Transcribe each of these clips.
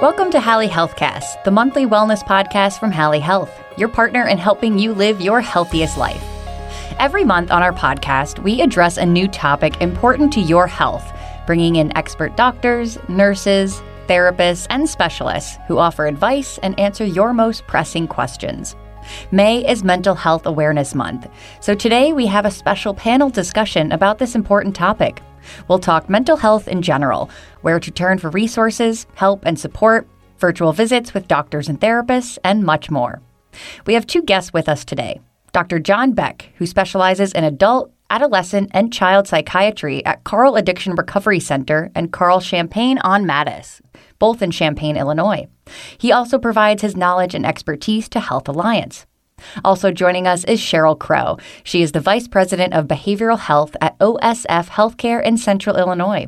Welcome to Hally Healthcast, the monthly wellness podcast from Hally Health, your partner in helping you live your healthiest life. Every month on our podcast, we address a new topic important to your health, bringing in expert doctors, nurses, therapists, and specialists who offer advice and answer your most pressing questions. May is Mental Health Awareness Month, so today we have a special panel discussion about this important topic. We'll talk mental health in general, where to turn for resources, help, and support, virtual visits with doctors and therapists, and much more. We have two guests with us today Dr. John Beck, who specializes in adult, adolescent, and child psychiatry at Carle Addiction Recovery Center and Carle Champaign on Mattis, both in Champaign, Illinois. He also provides his knowledge and expertise to Health Alliance. Also joining us is Cheryl Crowe. She is the Vice President of Behavioral Health at OSF Healthcare in Central Illinois.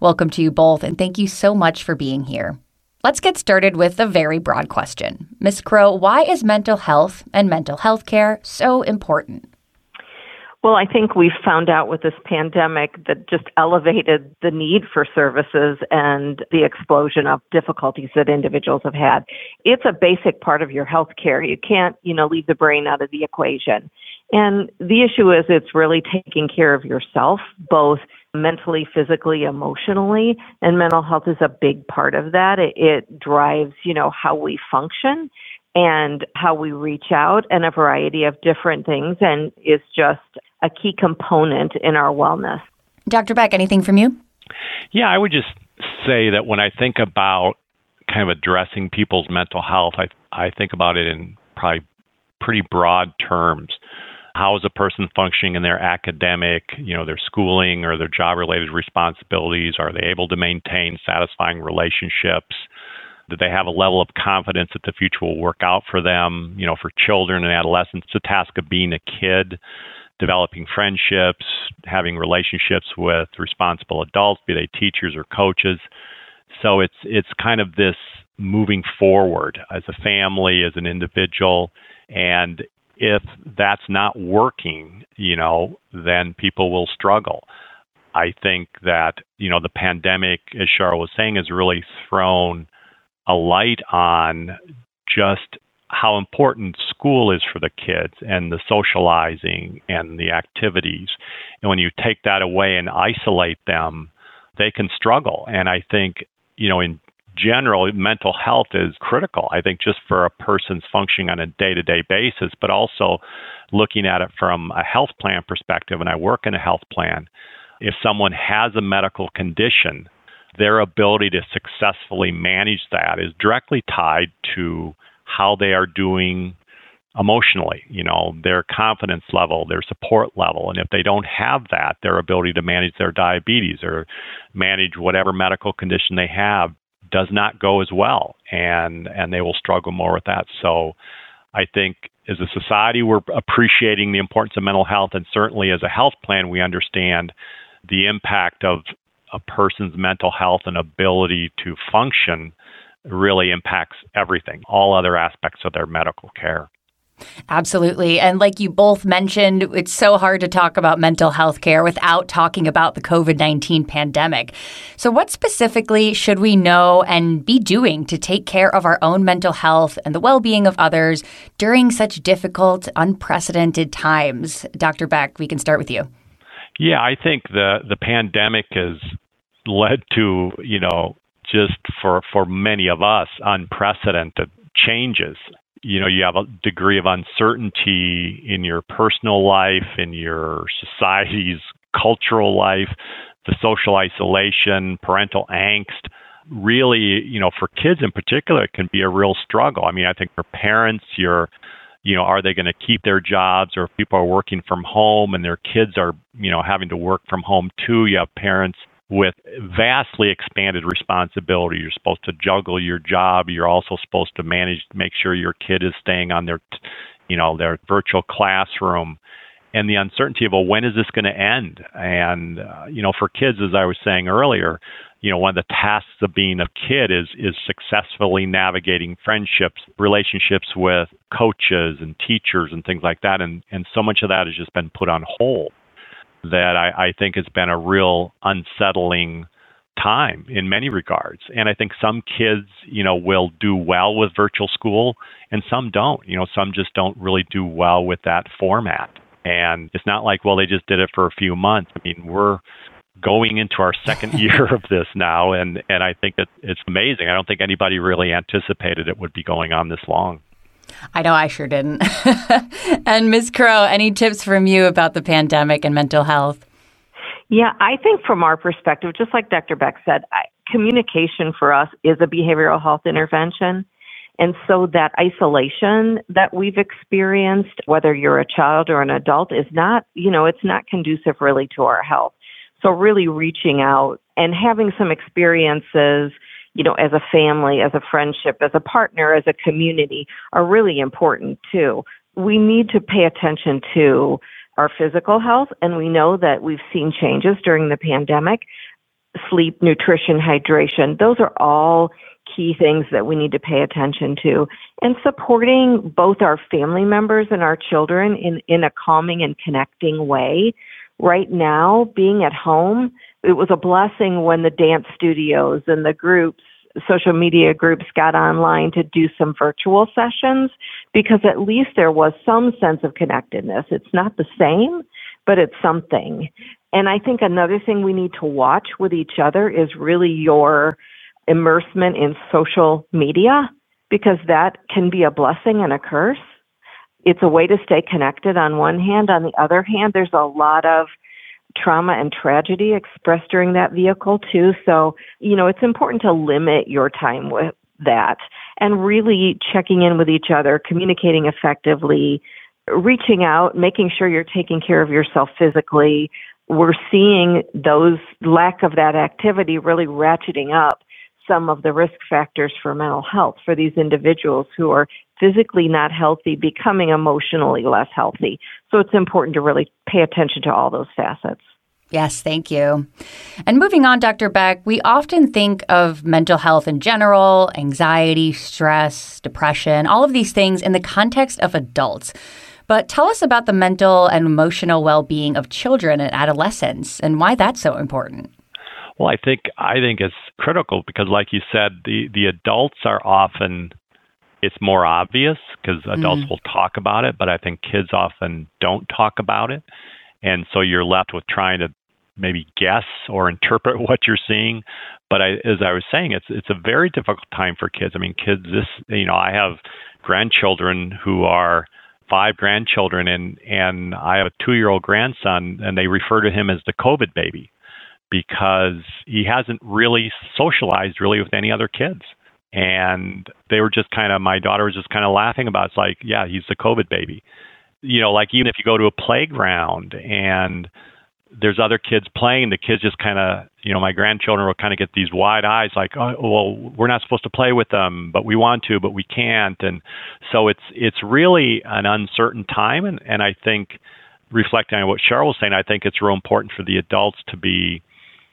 Welcome to you both, and thank you so much for being here. Let's get started with a very broad question. Ms. Crowe, why is mental health and mental health care so important? Well, I think we found out with this pandemic that just elevated the need for services and the explosion of difficulties that individuals have had. It's a basic part of your health care. You can't, you know, leave the brain out of the equation. And the issue is it's really taking care of yourself, both mentally, physically, emotionally, and mental health is a big part of that. It, it drives, you know, how we function and how we reach out and a variety of different things and is just a key component in our wellness. Dr. Beck, anything from you? Yeah, I would just say that when I think about kind of addressing people's mental health, I I think about it in probably pretty broad terms. How is a person functioning in their academic, you know, their schooling or their job related responsibilities? Are they able to maintain satisfying relationships? Do they have a level of confidence that the future will work out for them? You know, for children and adolescents, the task of being a kid developing friendships, having relationships with responsible adults, be they teachers or coaches. So it's it's kind of this moving forward as a family, as an individual, and if that's not working, you know, then people will struggle. I think that, you know, the pandemic, as Cheryl was saying, has really thrown a light on just how important school is for the kids and the socializing and the activities. And when you take that away and isolate them, they can struggle. And I think, you know, in general, mental health is critical. I think just for a person's functioning on a day to day basis, but also looking at it from a health plan perspective. And I work in a health plan. If someone has a medical condition, their ability to successfully manage that is directly tied to how they are doing emotionally, you know, their confidence level, their support level. And if they don't have that, their ability to manage their diabetes or manage whatever medical condition they have does not go as well and and they will struggle more with that. So I think as a society we're appreciating the importance of mental health and certainly as a health plan we understand the impact of a person's mental health and ability to function really impacts everything, all other aspects of their medical care. Absolutely. And like you both mentioned, it's so hard to talk about mental health care without talking about the COVID 19 pandemic. So, what specifically should we know and be doing to take care of our own mental health and the well being of others during such difficult, unprecedented times? Dr. Beck, we can start with you. Yeah, I think the, the pandemic has led to, you know, just for for many of us unprecedented changes. You know you have a degree of uncertainty in your personal life in your society's cultural life the social isolation parental angst. Really you know for kids in particular it can be a real struggle. I mean i think for parents you're you know are they going to keep their jobs? Or if people are working from home and their kids are you know having to work from home too you have parents with vastly expanded responsibility. You're supposed to juggle your job. You're also supposed to manage, make sure your kid is staying on their, you know, their virtual classroom. And the uncertainty of, well, when is this going to end? And, uh, you know, for kids, as I was saying earlier, you know, one of the tasks of being a kid is is successfully navigating friendships, relationships with coaches and teachers and things like that. And and so much of that has just been put on hold that I, I think has been a real unsettling time in many regards. And I think some kids, you know, will do well with virtual school and some don't. You know, some just don't really do well with that format. And it's not like, well, they just did it for a few months. I mean, we're going into our second year of this now and and I think that it's amazing. I don't think anybody really anticipated it would be going on this long. I know I sure didn't. and Ms. Crowe, any tips from you about the pandemic and mental health? Yeah, I think from our perspective, just like Dr. Beck said, communication for us is a behavioral health intervention. And so that isolation that we've experienced, whether you're a child or an adult, is not, you know, it's not conducive really to our health. So really reaching out and having some experiences, you know, as a family, as a friendship, as a partner, as a community are really important too. We need to pay attention to our physical health, and we know that we've seen changes during the pandemic. Sleep, nutrition, hydration, those are all key things that we need to pay attention to. And supporting both our family members and our children in, in a calming and connecting way. Right now, being at home, it was a blessing when the dance studios and the groups social media groups got online to do some virtual sessions because at least there was some sense of connectedness. It's not the same, but it's something. And I think another thing we need to watch with each other is really your immersement in social media because that can be a blessing and a curse. It's a way to stay connected on one hand. On the other hand, there's a lot of trauma and tragedy expressed during that vehicle too. So, you know, it's important to limit your time with that and really checking in with each other, communicating effectively, reaching out, making sure you're taking care of yourself physically. We're seeing those lack of that activity really ratcheting up some of the risk factors for mental health for these individuals who are physically not healthy, becoming emotionally less healthy. So it's important to really pay attention to all those facets. Yes, thank you. And moving on, Dr. Beck, we often think of mental health in general, anxiety, stress, depression, all of these things in the context of adults. But tell us about the mental and emotional well being of children and adolescents and why that's so important. Well, I think I think it's critical because, like you said, the the adults are often it's more obvious because adults mm. will talk about it, but I think kids often don't talk about it. And so you're left with trying to maybe guess or interpret what you're seeing. But I, as I was saying, it's it's a very difficult time for kids. I mean, kids. This you know, I have grandchildren who are five grandchildren, and and I have a two year old grandson, and they refer to him as the COVID baby because he hasn't really socialized really with any other kids and they were just kind of my daughter was just kind of laughing about it. it's like yeah he's the covid baby you know like even if you go to a playground and there's other kids playing the kids just kind of you know my grandchildren will kind of get these wide eyes like oh well we're not supposed to play with them but we want to but we can't and so it's it's really an uncertain time and and i think reflecting on what cheryl was saying i think it's real important for the adults to be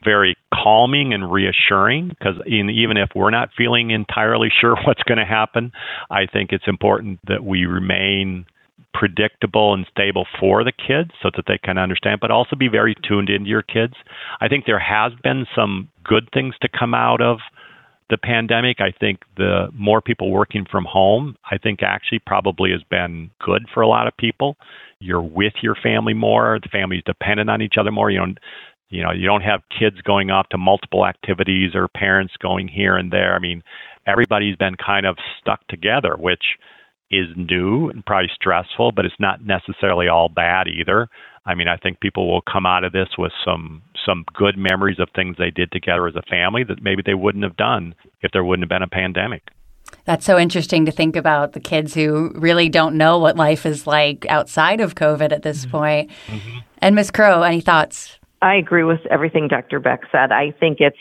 very calming and reassuring because even if we're not feeling entirely sure what's going to happen, I think it's important that we remain predictable and stable for the kids so that they can understand, but also be very tuned into your kids. I think there has been some good things to come out of the pandemic. I think the more people working from home, I think actually probably has been good for a lot of people. You're with your family more, the family's dependent on each other more. You know, you know you don't have kids going off to multiple activities or parents going here and there i mean everybody's been kind of stuck together which is new and probably stressful but it's not necessarily all bad either i mean i think people will come out of this with some some good memories of things they did together as a family that maybe they wouldn't have done if there wouldn't have been a pandemic that's so interesting to think about the kids who really don't know what life is like outside of COVID at this mm-hmm. point. Mm-hmm. And Ms. Crowe, any thoughts? I agree with everything Dr. Beck said. I think it's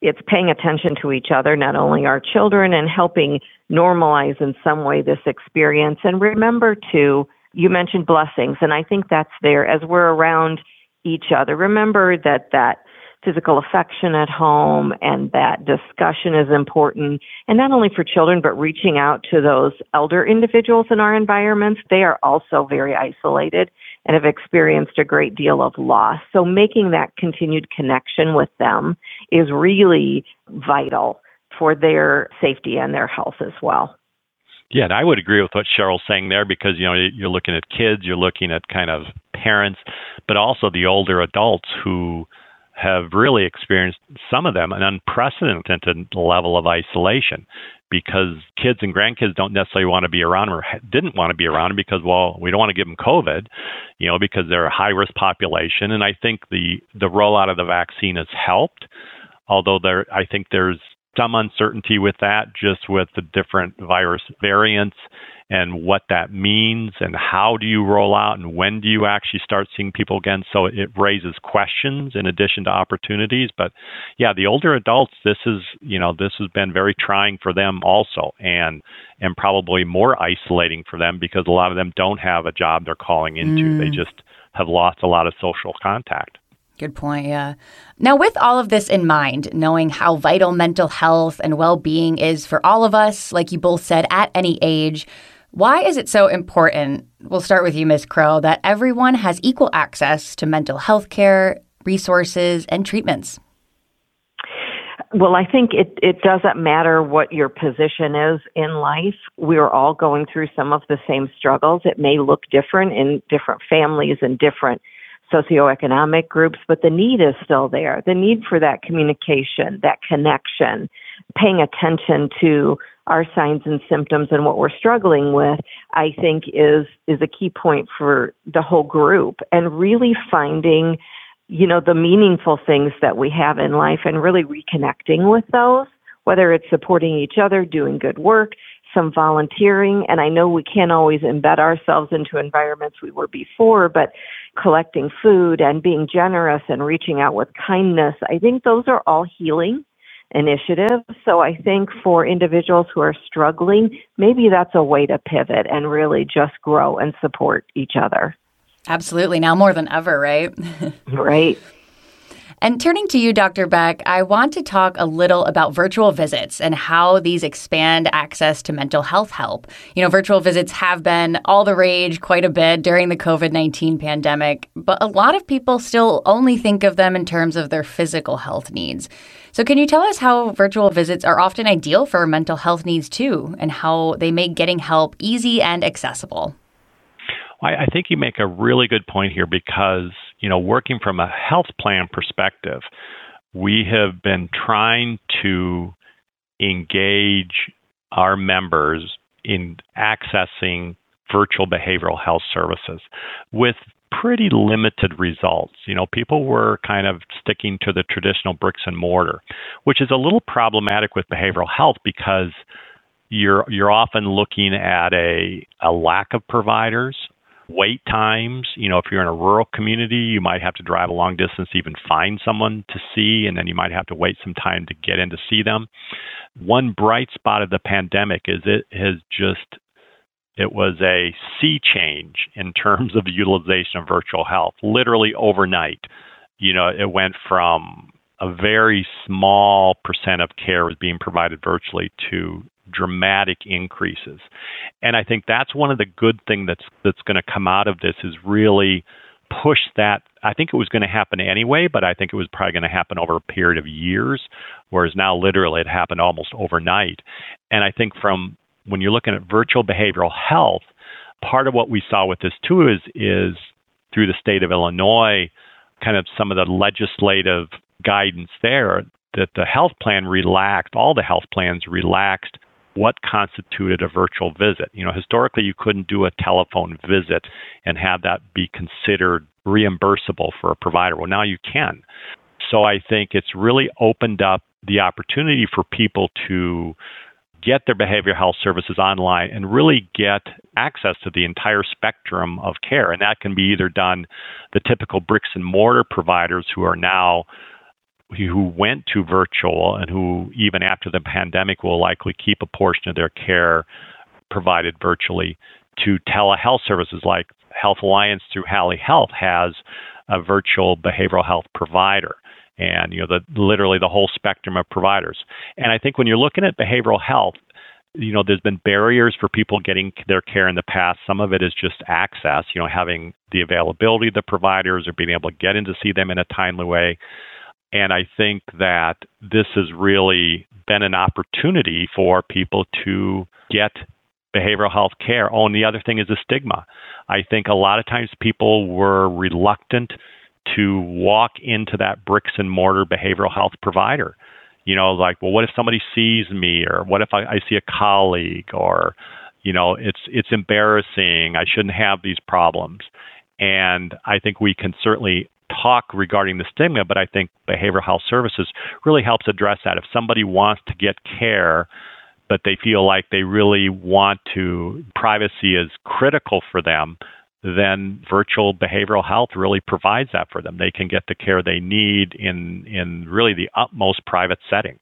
it's paying attention to each other, not only our children, and helping normalize in some way this experience. And remember to you mentioned blessings, and I think that's there as we're around each other. Remember that that physical affection at home and that discussion is important. And not only for children, but reaching out to those elder individuals in our environments. They are also very isolated and have experienced a great deal of loss. So making that continued connection with them is really vital for their safety and their health as well. Yeah, and I would agree with what Cheryl's saying there because you know you're looking at kids, you're looking at kind of parents, but also the older adults who have really experienced some of them an unprecedented level of isolation because kids and grandkids don't necessarily want to be around or didn't want to be around because well we don't want to give them covid you know because they're a high risk population. And i think the the rollout of the vaccine has helped although there i think there's some uncertainty with that just with the different virus variants and what that means and how do you roll out and when do you actually start seeing people again. So it raises questions in addition to opportunities. But yeah, the older adults, this is, you know, this has been very trying for them also and and probably more isolating for them because a lot of them don't have a job they're calling into. Mm. They just have lost a lot of social contact. Good point, yeah. Now, with all of this in mind, knowing how vital mental health and well being is for all of us, like you both said, at any age, why is it so important? We'll start with you, Ms. Crowe, that everyone has equal access to mental health care, resources, and treatments. Well, I think it, it doesn't matter what your position is in life. We're all going through some of the same struggles. It may look different in different families and different socioeconomic groups, but the need is still there. The need for that communication, that connection, paying attention to our signs and symptoms and what we're struggling with, I think is is a key point for the whole group and really finding, you know, the meaningful things that we have in life and really reconnecting with those, whether it's supporting each other, doing good work, some volunteering, and I know we can't always embed ourselves into environments we were before, but collecting food and being generous and reaching out with kindness, I think those are all healing initiatives. So I think for individuals who are struggling, maybe that's a way to pivot and really just grow and support each other. Absolutely. Now more than ever, right? right. And turning to you, Dr. Beck, I want to talk a little about virtual visits and how these expand access to mental health help. You know, virtual visits have been all the rage quite a bit during the COVID 19 pandemic, but a lot of people still only think of them in terms of their physical health needs. So, can you tell us how virtual visits are often ideal for mental health needs too, and how they make getting help easy and accessible? I, think you make a really good point here because, you know, working from a health plan perspective, we have been trying to engage our members in accessing virtual behavioral health services with pretty limited results. You know, people were kind of sticking to the traditional bricks and mortar, which is a little problematic with behavioral health because you're you're often looking at a a lack of providers, wait times. You know, if you're in a rural community, you might have to drive a long distance to even find someone to see, and then you might have to wait some time to get in to see them. One bright spot of the pandemic is it has just it was a sea change in terms of the utilization of virtual health, literally overnight. You know, it went from a very small percent of care was being provided virtually to dramatic increases. And I think that's one of the good things that's that's going to come out of this is really push that. I think it was going to happen anyway, but I think it was probably going to happen over a period of years, whereas now literally it happened almost overnight. And I think from when you're looking at virtual behavioral health, part of what we saw with this too is is through the state of Illinois, kind of some of the legislative guidance there that the health plan relaxed, all the health plans relaxed what constituted a virtual visit. You know, historically you couldn't do a telephone visit and have that be considered reimbursable for a provider. Well, now you can. So I think it's really opened up the opportunity for people to get their behavioral health services online and really get access to the entire spectrum of care. And that can be either done the typical bricks and mortar providers who are now who went to virtual and who even after the pandemic will likely keep a portion of their care provided virtually to telehealth services like Health Alliance through Hally Health has a virtual behavioral health provider and you know the literally the whole spectrum of providers. And I think when you're looking at behavioral health, you know, there's been barriers for people getting their care in the past. Some of it is just access, you know, having the availability of the providers or being able to get in to see them in a timely way. And I think that this has really been an opportunity for people to get behavioral health care. Oh, and the other thing is the stigma. I think a lot of times people were reluctant to walk into that bricks and mortar behavioral health provider. You know, like, well, what if somebody sees me, or what if I, I see a colleague, or you know, it's it's embarrassing. I shouldn't have these problems. And I think we can certainly talk regarding the stigma, but I think behavioral health services really helps address that. If somebody wants to get care, but they feel like they really want to, privacy is critical for them, then virtual behavioral health really provides that for them. They can get the care they need in in really the utmost private setting.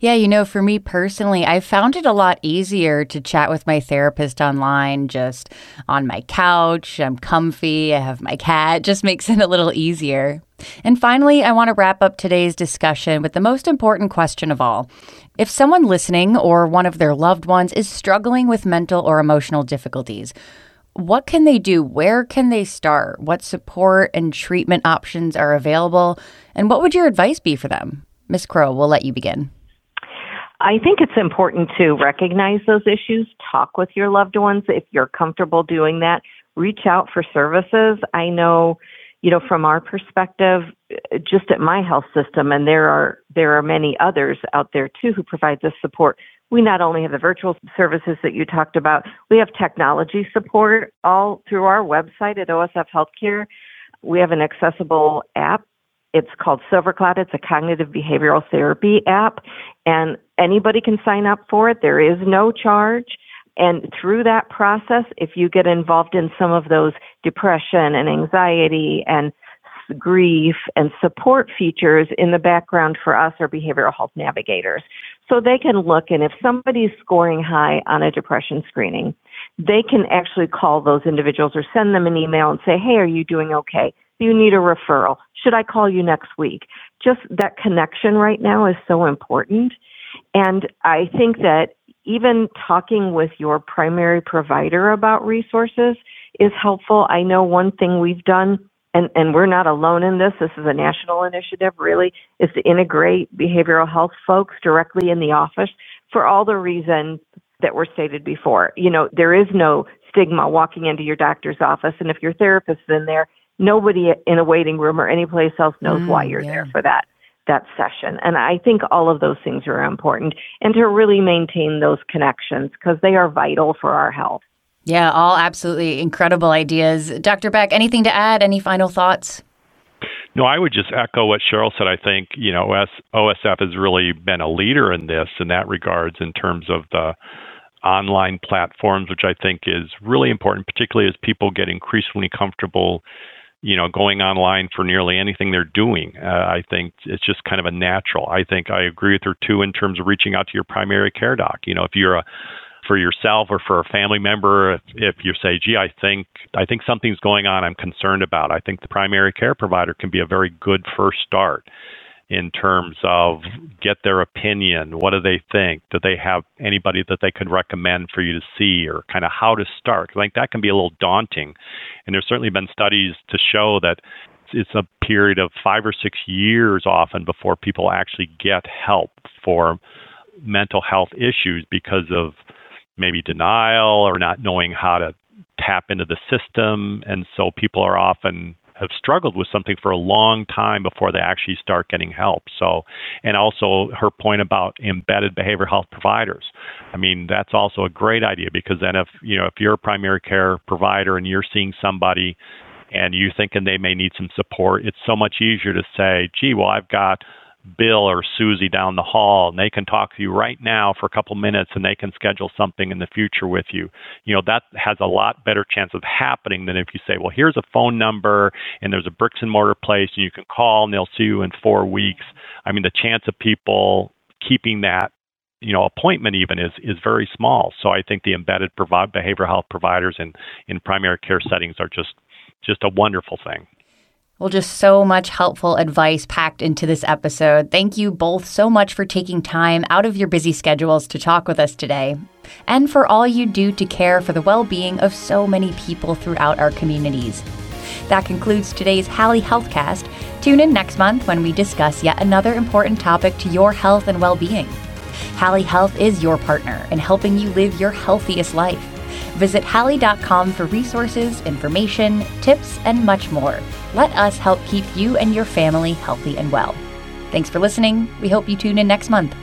Yeah, you know, for me personally, I found it a lot easier to chat with my therapist online, just on my couch. I'm comfy. I have my cat. Just makes it a little easier. And finally, I want to wrap up today's discussion with the most important question of all. If someone listening or one of their loved ones is struggling with mental or emotional difficulties, what can they do? Where can they start? What support and treatment options are available? And what would your advice be for them? Ms. Crowe, we'll let you begin. I think it's important to recognize those issues, talk with your loved ones if you're comfortable doing that, reach out for services. I know, you know, from our perspective, just at my health system, and there are there are many others out there too who provide this support we not only have the virtual services that you talked about, we have technology support all through our website at OSF Healthcare. We have an accessible app. It's called SilverCloud. It's a cognitive behavioral therapy app, and anybody can sign up for it. There is no charge. And through that process, if you get involved in some of those depression and anxiety and grief and support features in the background for us are behavioral health navigators. So they can look and if somebody's scoring high on a depression screening, they can actually call those individuals or send them an email and say, Hey, are you doing okay? You need a referral? Should I call you next week? Just that connection right now is so important. And I think that even talking with your primary provider about resources is helpful. I know one thing we've done and, and we're not alone in this. This is a national initiative, really, is to integrate behavioral health folks directly in the office for all the reasons that were stated before. You know, there is no stigma walking into your doctor's office, and if your therapist is in there, nobody in a waiting room or any place else knows mm, why you're yeah. there for that that session. And I think all of those things are important, and to really maintain those connections because they are vital for our health. Yeah, all absolutely incredible ideas. Dr. Beck, anything to add? Any final thoughts? No, I would just echo what Cheryl said. I think, you know, OSF has really been a leader in this in that regards in terms of the online platforms, which I think is really important, particularly as people get increasingly comfortable, you know, going online for nearly anything they're doing. Uh, I think it's just kind of a natural. I think I agree with her too in terms of reaching out to your primary care doc. You know, if you're a for yourself or for a family member if, if you say gee i think i think something's going on i'm concerned about i think the primary care provider can be a very good first start in terms of get their opinion what do they think? Do they have anybody that they could recommend for you to see or kind of how to start? I think that can be a little daunting. And there's certainly been studies to show that it's a period of five or six years often before people actually get help for mental health issues because of maybe denial or not knowing how to tap into the system. And so people are often have struggled with something for a long time before they actually start getting help. So, and also her point about embedded behavioral health providers. I mean, that's also a great idea because then if, you know, if you're a primary care provider and you're seeing somebody and you're thinking they may need some support, it's so much easier to say, gee, well, I've got Bill or Susie down the hall and they can talk to you right now for a couple minutes and they can schedule something in the future with you. You know, that has a lot better chance of happening than if you say, well, here's a phone number and there's a bricks and mortar place and you can call and they'll see you in four weeks. I mean, the chance of people keeping that you know appointment even is is very small so i think the embedded provide behavioral health providers in in primary care settings are just just a wonderful thing Well, just so much helpful advice packed into this episode. Thank you both so much for taking time out of your busy schedules to talk with us today, and for all you do to care for the well being of so many people throughout our communities. That concludes today's Hally Healthcast. Tune in next month when we discuss yet another important topic to your health and well being. Hally Health is your partner in helping you live your healthiest life. Visit Hally.com for resources, information, tips, and much more. Let us help keep you and your family healthy and well. Thanks for listening. We hope you tune in next month.